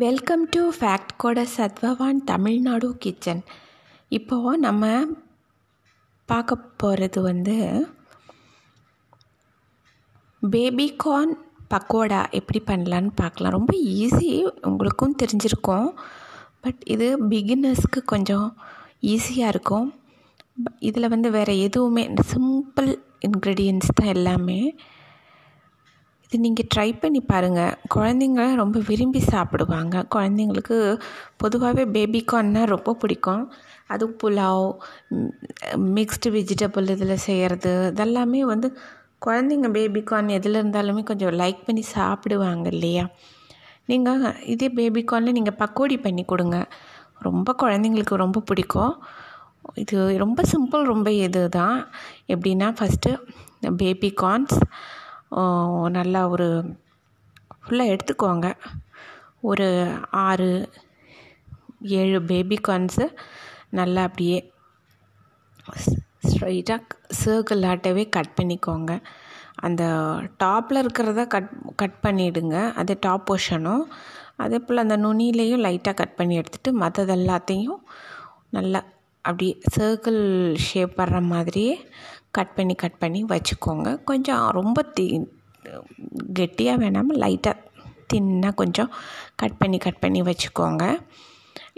Welcome to fact கோட சத்வவான் Tamil Nadu kitchen இப்போது நம்ம பார்க்க போகிறது வந்து பேபிகார்ன் பக்கோடா எப்படி பண்ணலான்னு பார்க்கலாம். ரொம்ப ஈஸி உங்களுக்கும் தெரிஞ்சிருக்கும். பட் இது பிகினர்ஸ்க்கு கொஞ்சம் ஈஸியாக இருக்கும். இதில் வந்து வேறு எதுவுமே சிம்பிள் இன்க்ரீடியன்ஸ் தான் எல்லாமே. இது நீங்கள் ட்ரை பண்ணி பாருங்கள் குழந்தைங்க ரொம்ப விரும்பி சாப்பிடுவாங்க. குழந்தைங்களுக்கு பொதுவாகவே பேபிகார்ன்னா ரொம்ப பிடிக்கும். அது புலாவ் மிக்ஸ்டு வெஜிடபிள் இதில் செய்கிறது இதெல்லாமே வந்து குழந்தைங்க பேபிகார்ன் எதில் இருந்தாலுமே கொஞ்சம் லைக் பண்ணி சாப்பிடுவாங்க இல்லையா? நீங்கள் இதே பேபிகார்னில் நீங்கள் பக்கோடி பண்ணி கொடுங்க. ரொம்ப குழந்தைங்களுக்கு ரொம்ப பிடிக்கும். இது ரொம்ப சிம்பிள் ரொம்ப இது தான் எப்படின்னா ஃபஸ்ட்டு பேபி கார்ன்ஸ் நல்லா ஒரு ஃபுல்லாக எடுத்துக்கோங்க. ஒரு ஆறு ஏழு பேபி கார்ன்ஸு நல்லா அப்படியே ஸ்ட்ரைட்டாக சர்க்கிள் ஆட்டவே கட் பண்ணிக்கோங்க. அந்த டாப்பில் இருக்கிறத கட் கட் பண்ணிவிடுங்க அது டாப் போர்ஷனும் அதே போல் அந்த நுனியிலையும் லைட்டாக கட் பண்ணி எடுத்துகிட்டு மற்றது எல்லாத்தையும் நல்லா அப்படியே சர்க்கிள் ஷேப் வர்ற மாதிரியே கட் பண்ணி கட் பண்ணி வச்சுக்கோங்க. கொஞ்சம் ரொம்ப தி கெட்டியாக வேணாமல் லைட்டாக தின்னாக கொஞ்சம் கட் பண்ணி கட் பண்ணி வச்சுக்கோங்க.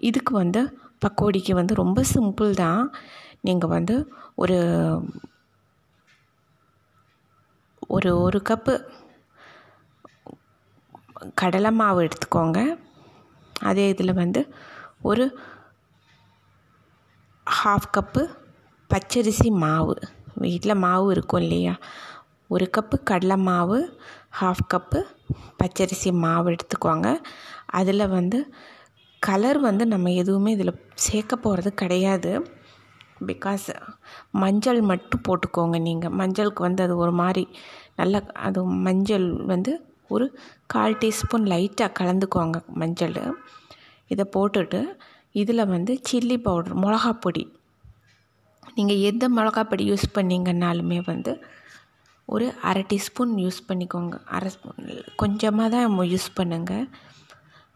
இதுக்கு வந்து பக்கோடிக்கு வந்து ரொம்ப சிம்பிள் தான். நீங்கள் வந்து ஒரு ஒரு ஒரு கப்பு கடலை மாவு எடுத்துக்கோங்க. அதே இதில் வந்து ஒரு ஹாஃப் கப்பு பச்சரிசி மாவு. வீட்டில் மாவு இருக்கும் இல்லையா? ஒரு கப்பு கடலை மாவு ஹாஃப் கப்பு பச்சரிசி மாவு எடுத்துக்குவாங்க. அதில் வந்து கலர் வந்து நம்ம எதுவுமே இதில் சேர்க்க போகிறது கிடையாது. பிகாஸ் மஞ்சள் மட்டும் போட்டுக்கோங்க நீங்கள் மஞ்சளுக்கு வந்து அது ஒரு மாதிரி நல்லா அது மஞ்சள் வந்து ஒரு கால் டீஸ்பூன் லைட்டாக கலந்துக்குவாங்க மஞ்சள். இதை போட்டுட்டு இதில் வந்து சில்லி பவுடர் மிளகா பொடி நீங்கள் எந்த மிளகாப்பொடி யூஸ் பண்ணிங்கன்னாலுமே வந்து ஒரு அரை டீஸ்பூன் யூஸ் பண்ணிக்கோங்க. அரை ஸ்பூன் கொஞ்சமாக தான் யூஸ் பண்ணுங்கள்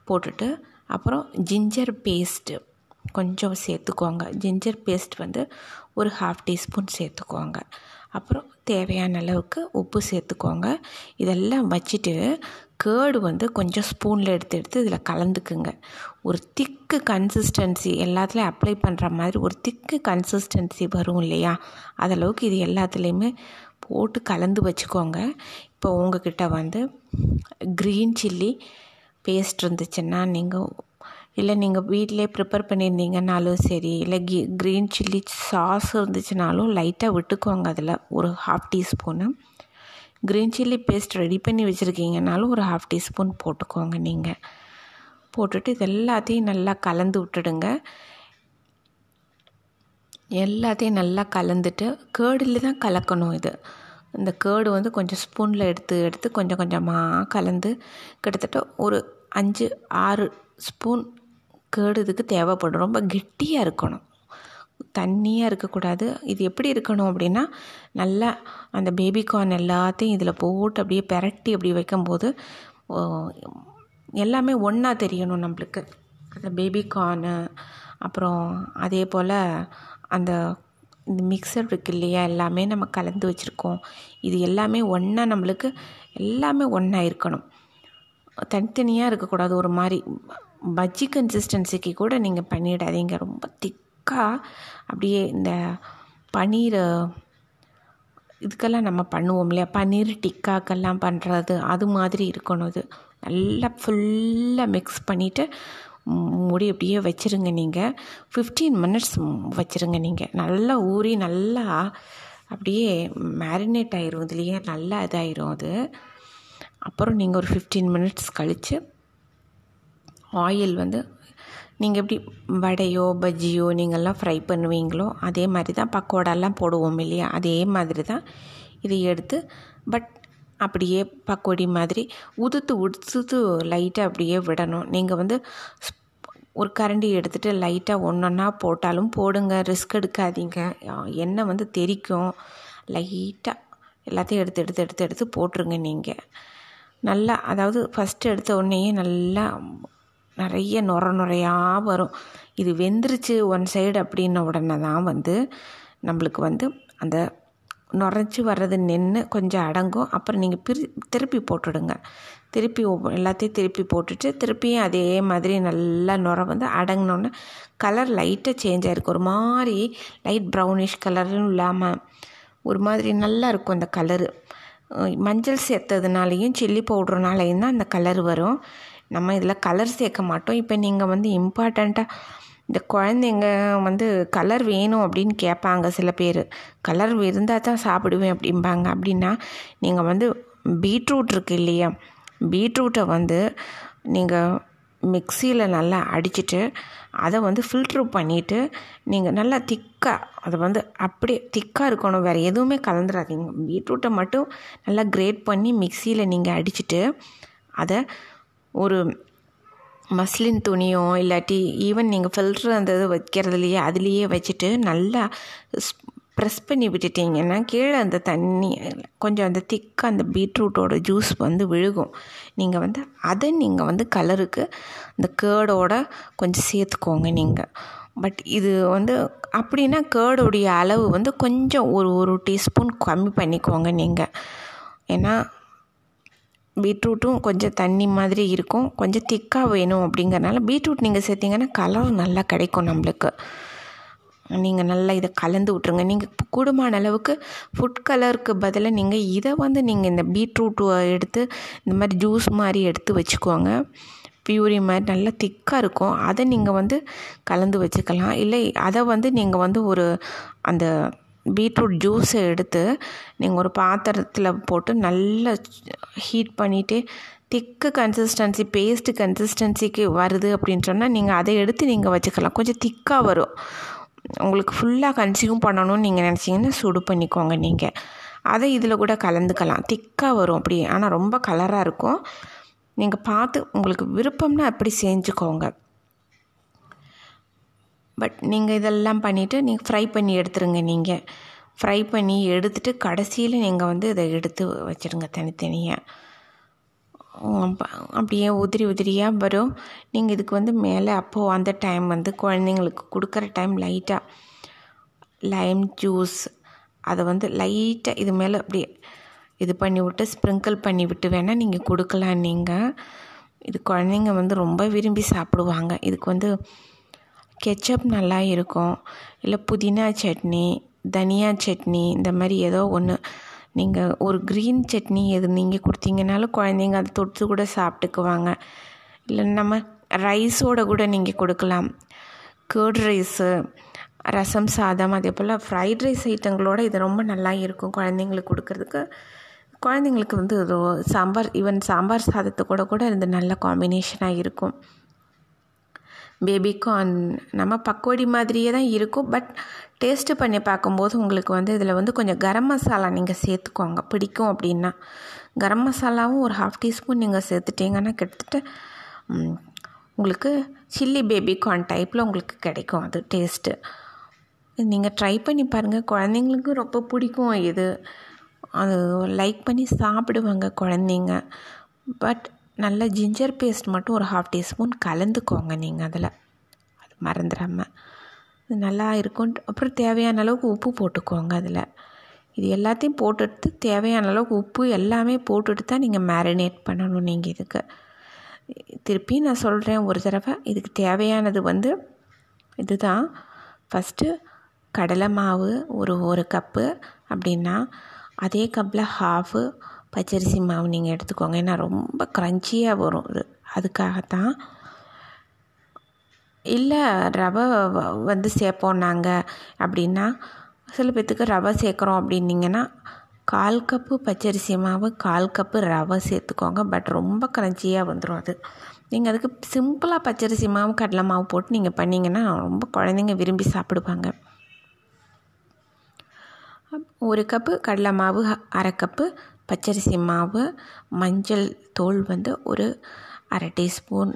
போட்டுட்டு அப்புறம் ஜிஞ்சர் பேஸ்ட்டு கொஞ்சம் சேர்த்துக்கோங்க ஜிஞ்சர் பேஸ்ட் வந்து ஒரு ஹாஃப் டீஸ்பூன் சேர்த்துக்கோங்க அப்புறம் தேவையான அளவுக்கு உப்பு சேர்த்துக்கோங்க இதெல்லாம் வச்சுட்டு கேர்டு வந்து கொஞ்சம் ஸ்பூனில் எடுத்து எடுத்து இதில் கலந்துக்குங்க. ஒரு திக்கு கன்சிஸ்டன்சி எல்லாத்துலேயும் அப்ளை பண்ணுற மாதிரி ஒரு திக்கு கன்சிஸ்டன்சி வரும் இல்லையா? அதளவுக்கு இது எல்லாத்துலேயுமே போட்டு கலந்து வச்சுக்கோங்க. இப்போ உங்ககிட்ட வந்து க்ரீன் சில்லி பேஸ்ட் இருந்துச்சுன்னா நீங்கள் இல்லை நீங்கள் வீட்டிலே ப்ரிப்பேர் பண்ணியிருந்தீங்கனாலும் சரி இல்லை கி க்ரீன் சில்லி சாஸ் இருந்துச்சுனாலும் லைட்டாக விட்டுக்கோங்க அதில். ஒரு half teaspoon green chilli paste ready பண்ணி வச்சுருக்கீங்கனாலும் ஒரு ஹாஃப் டீஸ்பூன் போட்டுக்கோங்க நீங்கள் போட்டுட்டு இது எல்லாத்தையும் நல்லா கலந்து விட்டுடுங்க. எல்லாத்தையும் நல்லா கலந்துட்டு கேர்டில் தான் கலக்கணும் இது. இந்த கேர்டு வந்து கொஞ்சம் ஸ்பூனில் எடுத்து எடுத்து கொஞ்சம் கொஞ்சமாக கலந்து கிட்டத்தட்ட ஒரு அஞ்சு ஆறு ஸ்பூன் கேடு இதுக்கு தேவைப்படும். ரொம்ப கெட்டியாக இருக்கணும். தண்ணியாக இருக்கக்கூடாது. இது எப்படி இருக்கணும் அப்படின்னா நல்லா அந்த பேபிகார்ன் எல்லாத்தையும் இதில் போட்டு அப்படியே பெரட்டி அப்படி வைக்கும்போது எல்லாமே ஒன்றா தெரியணும் நம்மளுக்கு. அந்த பேபிகார்னு அப்புறம் அதே போல் அந்த இந்த மிக்சர் இருக்கு இல்லையா எல்லாமே நம்ம கலந்து வச்சுருக்கோம். இது எல்லாமே ஒன்றா நம்மளுக்கு எல்லாமே ஒன்றா இருக்கணும். தனித்தனியாக இருக்கக்கூடாது. ஒரு மாதிரி பஜ்ஜி கன்சிஸ்டன்சிக்கு கூட நீங்கள் பண்ணிடாதீங்க. ரொம்ப திக்காக அப்படியே இந்த பன்னீர் இதுக்கெல்லாம் நம்ம பண்ணுவோம் இல்லையா? பன்னீர் டிக்காக்கெல்லாம் பண்ணுறது அது மாதிரி இருக்கணும் இது. நல்லா ஃபுல்லாக மிக்ஸ் பண்ணிவிட்டு முடி அப்படியே வச்சுருங்க நீங்கள் ஃபிஃப்டீன் மினிட்ஸ் வச்சுருங்க நீங்கள் நல்லா ஊறி நல்லா அப்படியே மேரினேட் ஆயிரும். இதுலேயே நல்லா இதாயிரும் அது. அப்புறம் நீங்கள் ஒரு ஃபிஃப்டீன் மினிட்ஸ் கழித்து ஆயில் வந்து நீங்கள் எப்படி வடையோ பஜ்ஜியோ நீங்கள்லாம் ஃப்ரை பண்ணுவீங்களோ அதே மாதிரி தான் பக்கோடாலாம் போடுவோம் இல்லையா? அதே மாதிரி தான் இதை எடுத்து பட் அப்படியே பக்கோடி மாதிரி உதுத்து உதுத்து லைட்டாக அப்படியே விடணும். நீங்கள் வந்து ஒரு கரண்டி எடுத்துகிட்டு லைட்டாக ஒன்றொன்னா போட்டாலும் போடுங்க ரிஸ்க் எடுக்காதீங்க. எண்ணெய் வந்து தெரிக்கும். லைட்டாக எல்லாத்தையும் எடுத்து எடுத்து எடுத்து எடுத்து போட்டுருங்க நீங்கள் நல்லா அதாவது ஃபஸ்ட்டு எடுத்த உடனேயே நல்லா நிறைய நுர நுரையாக வரும். இது வெந்துருச்சு ஒன் சைடு அப்படின்ன உடனே தான் வந்து நம்மளுக்கு வந்து அந்த நுரைச்சி வர்றது நின்று கொஞ்சம் அடங்கும். அப்புறம் நீங்கள் பிரி திருப்பி போட்டுடுங்க. திருப்பி எல்லாத்தையும் திருப்பி போட்டுட்டு திருப்பியும் அதே மாதிரி நல்லா நுர வந்து அடங்கினோன்னே கலர் லைட்டாக சேஞ்ச் ஆகிருக்கு ஒரு மாதிரி லைட் ப்ரௌனிஷ் கலரும் இல்லாமல் ஒரு மாதிரி நல்லா இருக்கும் அந்த கலரு மஞ்சள் சேர்த்ததுனாலையும் சில்லி பவுடர்னாலையும் தான் அந்த கலர் வரும். நம்ம இதில் கலர் சேர்க்க மாட்டோம். இப்போ நீங்கள் வந்து இம்பார்ட்டண்ட்டாக இந்த குழந்தைங்க வந்து கலர் வேணும் அப்படின்னு கேட்பாங்க சில பேர். கலர் இருந்தால் தான் சாப்பிடுவேன் அப்படிம்பாங்க. அப்படின்னா நீங்கள் வந்து பீட்ரூட் இருக்கு இல்லையா? பீட்ரூட்டை வந்து நீங்கள் மிக்சியில் நல்லா அடிச்சுட்டு அதை வந்து ஃபில்ட்ரு பண்ணிவிட்டு நீங்கள் நல்லா திக்காக அதை வந்து அப்படியே திக்காக இருக்கணும். வேறு எதுவுமே கலந்துடாதீங்க பீட்ரூட்டை மட்டும் நல்லா கிரேட் பண்ணி மிக்சியில் நீங்கள் அடிச்சுட்டு அதை ஒரு மஸ்லின் துணியோ இல்லாட்டி ஈவன் நீங்கள் ஃபில்ட்ரு அந்த இது வைக்கிறதுலையே அதுலேயே வச்சுட்டு நல்லா ப்ரெஸ் பண்ணி விட்டுட்டிங்கன்னா கீழே அந்த தண்ணி கொஞ்சம் அந்த திக்காக அந்த பீட்ரூட்டோட ஜூஸ் வந்து விழுகும். நீங்கள் வந்து அதை நீங்கள் வந்து கலருக்கு அந்த கேர்டோட கொஞ்சம் சேர்த்துக்கோங்க நீங்கள் பட் இது வந்து அப்படின்னா கேர்டுடைய அளவு வந்து கொஞ்சம் ஒரு ஒரு டீஸ்பூன் கம்மி பண்ணிக்கோங்க நீங்கள் ஏன்னா பீட்ரூட்டும் கொஞ்சம் தண்ணி மாதிரி இருக்கும். கொஞ்சம் திக்காக வேணும் அப்படிங்கிறனால பீட்ரூட் நீங்கள் சேர்த்திங்கன்னா கலர் நல்லா கிடைக்கும் நம்மளுக்கு. நீங்கள் நல்லா இதை கலந்து விட்ருங்க நீங்கள் கூடுமான அளவுக்கு ஃபுட் கலருக்கு பதிலாக நீங்கள் இதை வந்து நீங்கள் இந்த பீட்ரூட் எடுத்து இந்த மாதிரி ஜூஸ் மாதிரி எடுத்து வச்சுக்கோங்க. பியூரி மாதிரி நல்லா திக்காக இருக்கும். அதை நீங்கள் வந்து கலந்து வச்சுக்கலாம். இல்லை அதை வந்து நீங்கள் வந்து ஒரு அந்த பீட்ரூட் ஜூஸை எடுத்து நீங்கள் ஒரு பாத்திரத்தில் போட்டு நல்லா ஹீட் பண்ணிவிட்டு திக்கு கன்சிஸ்டன்சி பேஸ்ட்டு கன்சிஸ்டன்சிக்கு வருது அப்படின்னு சொன்னால் நீங்கள் அதை எடுத்து நீங்கள் வச்சுக்கலாம். கொஞ்சம் திக்காக வரும். உங்களுக்கு ஃபுல்லாக கன்சியூம் பண்ணணும்னு நீங்கள் நினச்சிங்கன்னா சுடு பண்ணிக்கோங்க நீங்கள் அதை இதில் கூட கலந்துக்கலாம். திக்காக வரும் அப்படி. ஆனால் ரொம்ப கலராக இருக்கும். நீங்கள் பார்த்து உங்களுக்கு விருப்பம்னா அப்படி செஞ்சுக்கோங்க. பட் நீங்கள் இதெல்லாம் பண்ணிவிட்டு நீங்கள் ஃப்ரை பண்ணி எடுத்துருங்க நீங்கள் ஃப்ரை பண்ணி எடுத்துட்டு கடைசியில் நீங்கள் வந்து இதை எடுத்து வச்சுருங்க தனித்தனியாக அப்படியே உதிரி உதிரியாக வரும். நீங்கள் இதுக்கு வந்து மேலே அப்போது அந்த டைம் வந்து குழந்தைங்களுக்கு கொடுக்குற டைம் லைட்டாக லைம் ஜூஸ் அதை வந்து லைட்டாக இது மேலே அப்படியே இது பண்ணி விட்டு ஸ்ப்ரிங்கிள் பண்ணி விட்டு வேணால் நீங்கள் கொடுக்கலாம் நீங்கள் இது குழந்தைங்க வந்து ரொம்ப விரும்பி சாப்பிடுவாங்க. இதுக்கு வந்து கெச்சப் நல்லா இருக்கும். இல்லை புதினா சட்னி தனியா சட்னி இந்த மாதிரி ஏதோ ஒன்று நீங்கள் ஒரு க்ரீன் சட்னி எது நீங்கள் கொடுத்தீங்கனாலும் குழந்தைங்க அதை தொட்டு கூட சாப்பிட்டுக்குவாங்க. இல்லை நம்ம ரைஸோட கூட நீங்கள் கொடுக்கலாம். கேர்ட் ரைஸு ரசம் சாதம் அதே போல் ஃப்ரைட் ரைஸ் ஐட்டங்களோட இது ரொம்ப நல்லா இருக்கும் குழந்தைங்களுக்கு கொடுக்கறதுக்கு. குழந்தைங்களுக்கு வந்து சாம்பார் ஈவன் சாம்பார் சாதத்தை கூட கூட இது நல்ல காம்பினேஷனாக இருக்கும். பேபிகார்ன் நம்ம பக்கோடி மாதிரியே தான் இருக்கும். பட் டேஸ்ட்டு பண்ணி பார்க்கும்போது உங்களுக்கு வந்து இதில் வந்து கொஞ்சம் கரம் மசாலா நீங்கள் சேர்த்துக்கோங்க. பிடிக்கும் அப்படின்னா. கரம் மசாலாவும் ஒரு ஹாஃப் டீஸ்பூன் நீங்கள் சேர்த்துட்டிங்கன்னா கிட்டத்தட்ட உங்களுக்கு சில்லி பேபிகார்ன் டைப்பில் உங்களுக்கு கிடைக்கும் அது டேஸ்ட்டு நீங்கள் ட்ரை பண்ணி பாருங்கள் குழந்தைங்களுக்கும் ரொம்ப பிடிக்கும் இது. அது லைக் பண்ணி சாப்பிடுவாங்க குழந்தைங்க. பட் நல்ல ஜிஞ்சர் பேஸ்ட் மட்டும் ஒரு ஹாஃப் டீஸ்பூன் கலந்துக்கோங்க நீங்கள் அதில். அது மறந்துடாமல் இது நல்லா இருக்கும். அப்புறம் தேவையான அளவுக்கு உப்பு போட்டுக்கோங்க அதில். இது எல்லாத்தையும் போட்டுட்டு தேவையான அளவுக்கு உப்பு எல்லாமே போட்டுட்டு தான் நீங்கள் மேரினேட் பண்ணணும் நீங்கள் இதுக்கு. திருப்பி நான் சொல்கிறேன் ஒரு தடவை. இதுக்கு தேவையானது வந்து இதுதான். ஃபஸ்ட்டு கடலை மாவு ஒரு ஒரு கப்பு அப்படின்னா அதே கப்பில் ஹாஃபு பச்சரிசி மாவு நீங்கள் எடுத்துக்கோங்க. ஏன்னா ரொம்ப க்ரன்ச்சியாக வரும் இது. அதுக்காகத்தான். இல்லை ரவை வந்து சேர்ப்போம் நாங்கள் அப்படின்னா சில பேர்த்துக்கு ரவை சேர்க்குறோம் அப்படின்னிங்கன்னா கால் கப்பு பச்சரிசி மாவு கால் கப்பு ரவை சேர்த்துக்கோங்க. பட் ரொம்ப க்ரன்ச்சியாக வந்துடும் அது. நீங்கள் அதுக்கு சிம்பிளாக பச்சரிசி மாவு கடலை மாவு போட்டு நீங்கள் பண்ணிங்கன்னா ரொம்ப குழந்தைங்க விரும்பி சாப்பிடுவாங்க. ஒரு கப்பு கடலை மாவு அரை கப்பு பச்சரிசி மாவு மஞ்சள் தூள் வந்து ஒரு அரை டீஸ்பூன்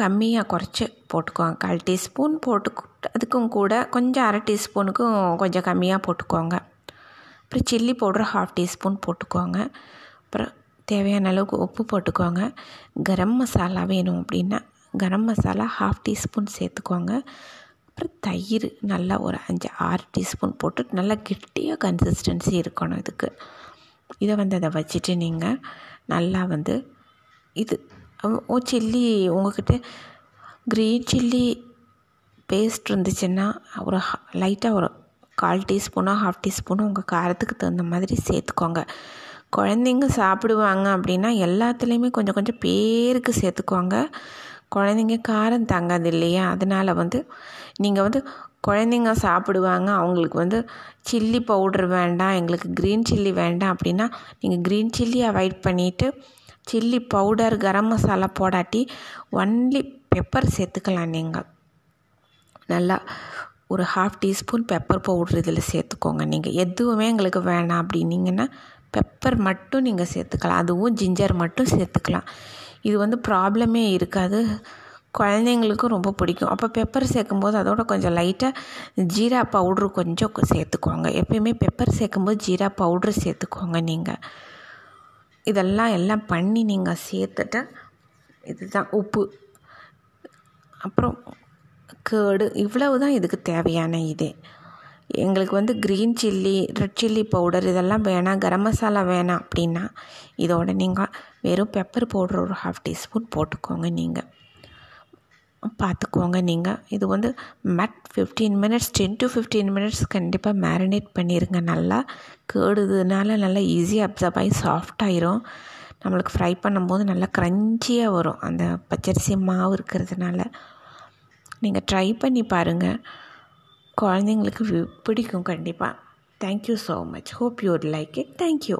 கம்மியாக குறைச்சி போட்டுக்கோங்க. கால் டீஸ்பூன் போட்டு அதுக்கும் கூட கொஞ்சம் அரை டீஸ்பூனுக்கும் கொஞ்சம் கம்மியாக போட்டுக்கோங்க. அப்புறம் சில்லி பவுடர் ஹாஃப் டீஸ்பூன் போட்டுக்கோங்க. அப்புறம் தேவையான அளவுக்கு உப்பு போட்டுக்கோங்க. கரம் மசாலா வேணும் அப்படின்னா கரம் மசாலா ஹாஃப் டீஸ்பூன் சேர்த்துக்கோங்க. அப்புறம் தயிர் நல்லா ஒரு அஞ்சு ஆறு டீஸ்பூன் போட்டு நல்லா கெட்டியாக கன்சிஸ்டன்சி இருக்கணும் இதுக்கு. இதை வந்து அதை வச்சுட்டு நீங்கள் நல்லா வந்து இது ஓ சில்லி உங்கக்கிட்ட க்ரீன் சில்லி பேஸ்ட் இருந்துச்சுன்னா ஒரு லைட்டாக ஒரு கால் டீஸ்பூனோ ஹாஃப் டீஸ்பூனோ உங்கள் காரத்துக்கு தகுந்த மாதிரி சேர்த்துக்கோங்க. குழந்தைங்க சாப்பிடுவாங்க அப்படின்னா எல்லாத்துலேயுமே கொஞ்சம் கொஞ்சம் பேருக்கு சேர்த்துக்கோங்க. குழந்தைங்க காரம் தாங்காது இல்லையா? அதனால் வந்து நீங்கள் வந்து குழந்தைங்க சாப்பிடுவாங்க. அவங்களுக்கு வந்து சில்லி பவுட்ரு வேண்டாம். எங்களுக்கு க்ரீன் சில்லி வேண்டாம் அப்படின்னா நீங்கள் க்ரீன் சில்லி அவாய்ட் பண்ணிவிட்டு சில்லி பவுடர் கரம் மசாலா போடாட்டி ஒன்லி பெப்பர் சேர்த்துக்கலாம் நீங்கள் நல்லா ஒரு ஹாஃப் டீஸ்பூன் பெப்பர் பவுட்ரு இதில் சேர்த்துக்கோங்க நீங்கள் எதுவுமே எங்களுக்கு வேணாம் அப்படின்னீங்கன்னா பெப்பர் மட்டும் நீங்கள் சேர்த்துக்கலாம். அதுவும் ஜிஞ்சர் மட்டும் சேர்த்துக்கலாம். இது வந்து ப்ராப்ளமே இருக்காது. குழந்தைங்களுக்கும் ரொம்ப பிடிக்கும். அப்போ பெப்பர் சேர்க்கும்போது அதோட கொஞ்சம் லைட்டாக ஜீரா பவுட்ரு கொஞ்சம் சேர்த்துக்கோங்க எப்பயுமே பெப்பர் சேர்க்கும்போது ஜீரா பவுட்ரு சேர்த்துக்கோங்க நீங்கள் இதெல்லாம் எல்லாம் பண்ணி நீங்கள் சேர்த்துட்டு இதுதான் உப்பு. அப்புறம் கேடு இவ்வளவு தான் இதுக்கு தேவையான இதே. எங்களுக்கு வந்து green chilli red chilli powder இதெல்லாம் வேணாம். கரம் மசாலா வேணாம் அப்படின்னா இதோட நீங்கள் வெறும் பெப்பர் பவுடர் ஒரு ஹாஃப் டீஸ்பூன் போட்டுக்கோங்க நீங்கள் பார்த்துக்கோங்க நீங்கள் இது வந்து mat fifteen minutes ten to fifteen minutes கண்டிப்பாக மேரினேட் பண்ணிடுங்க நல்லா கேடுதுனால நல்லா ஈஸியாக அப்சர்வ் ஆகி சாஃப்டாயிரும் நம்மளுக்கு ஃப்ரை பண்ணும்போது நல்லா க்ரன்ச்சியாக வரும். அந்த பச்சரிசி மாவு இருக்கிறதுனால. நீங்கள் ட்ரை பண்ணி பாருங்கள் குழந்தைங்களுக்கு பிடிக்கும் கண்டிப்பாக thank you so much hope you like it thank you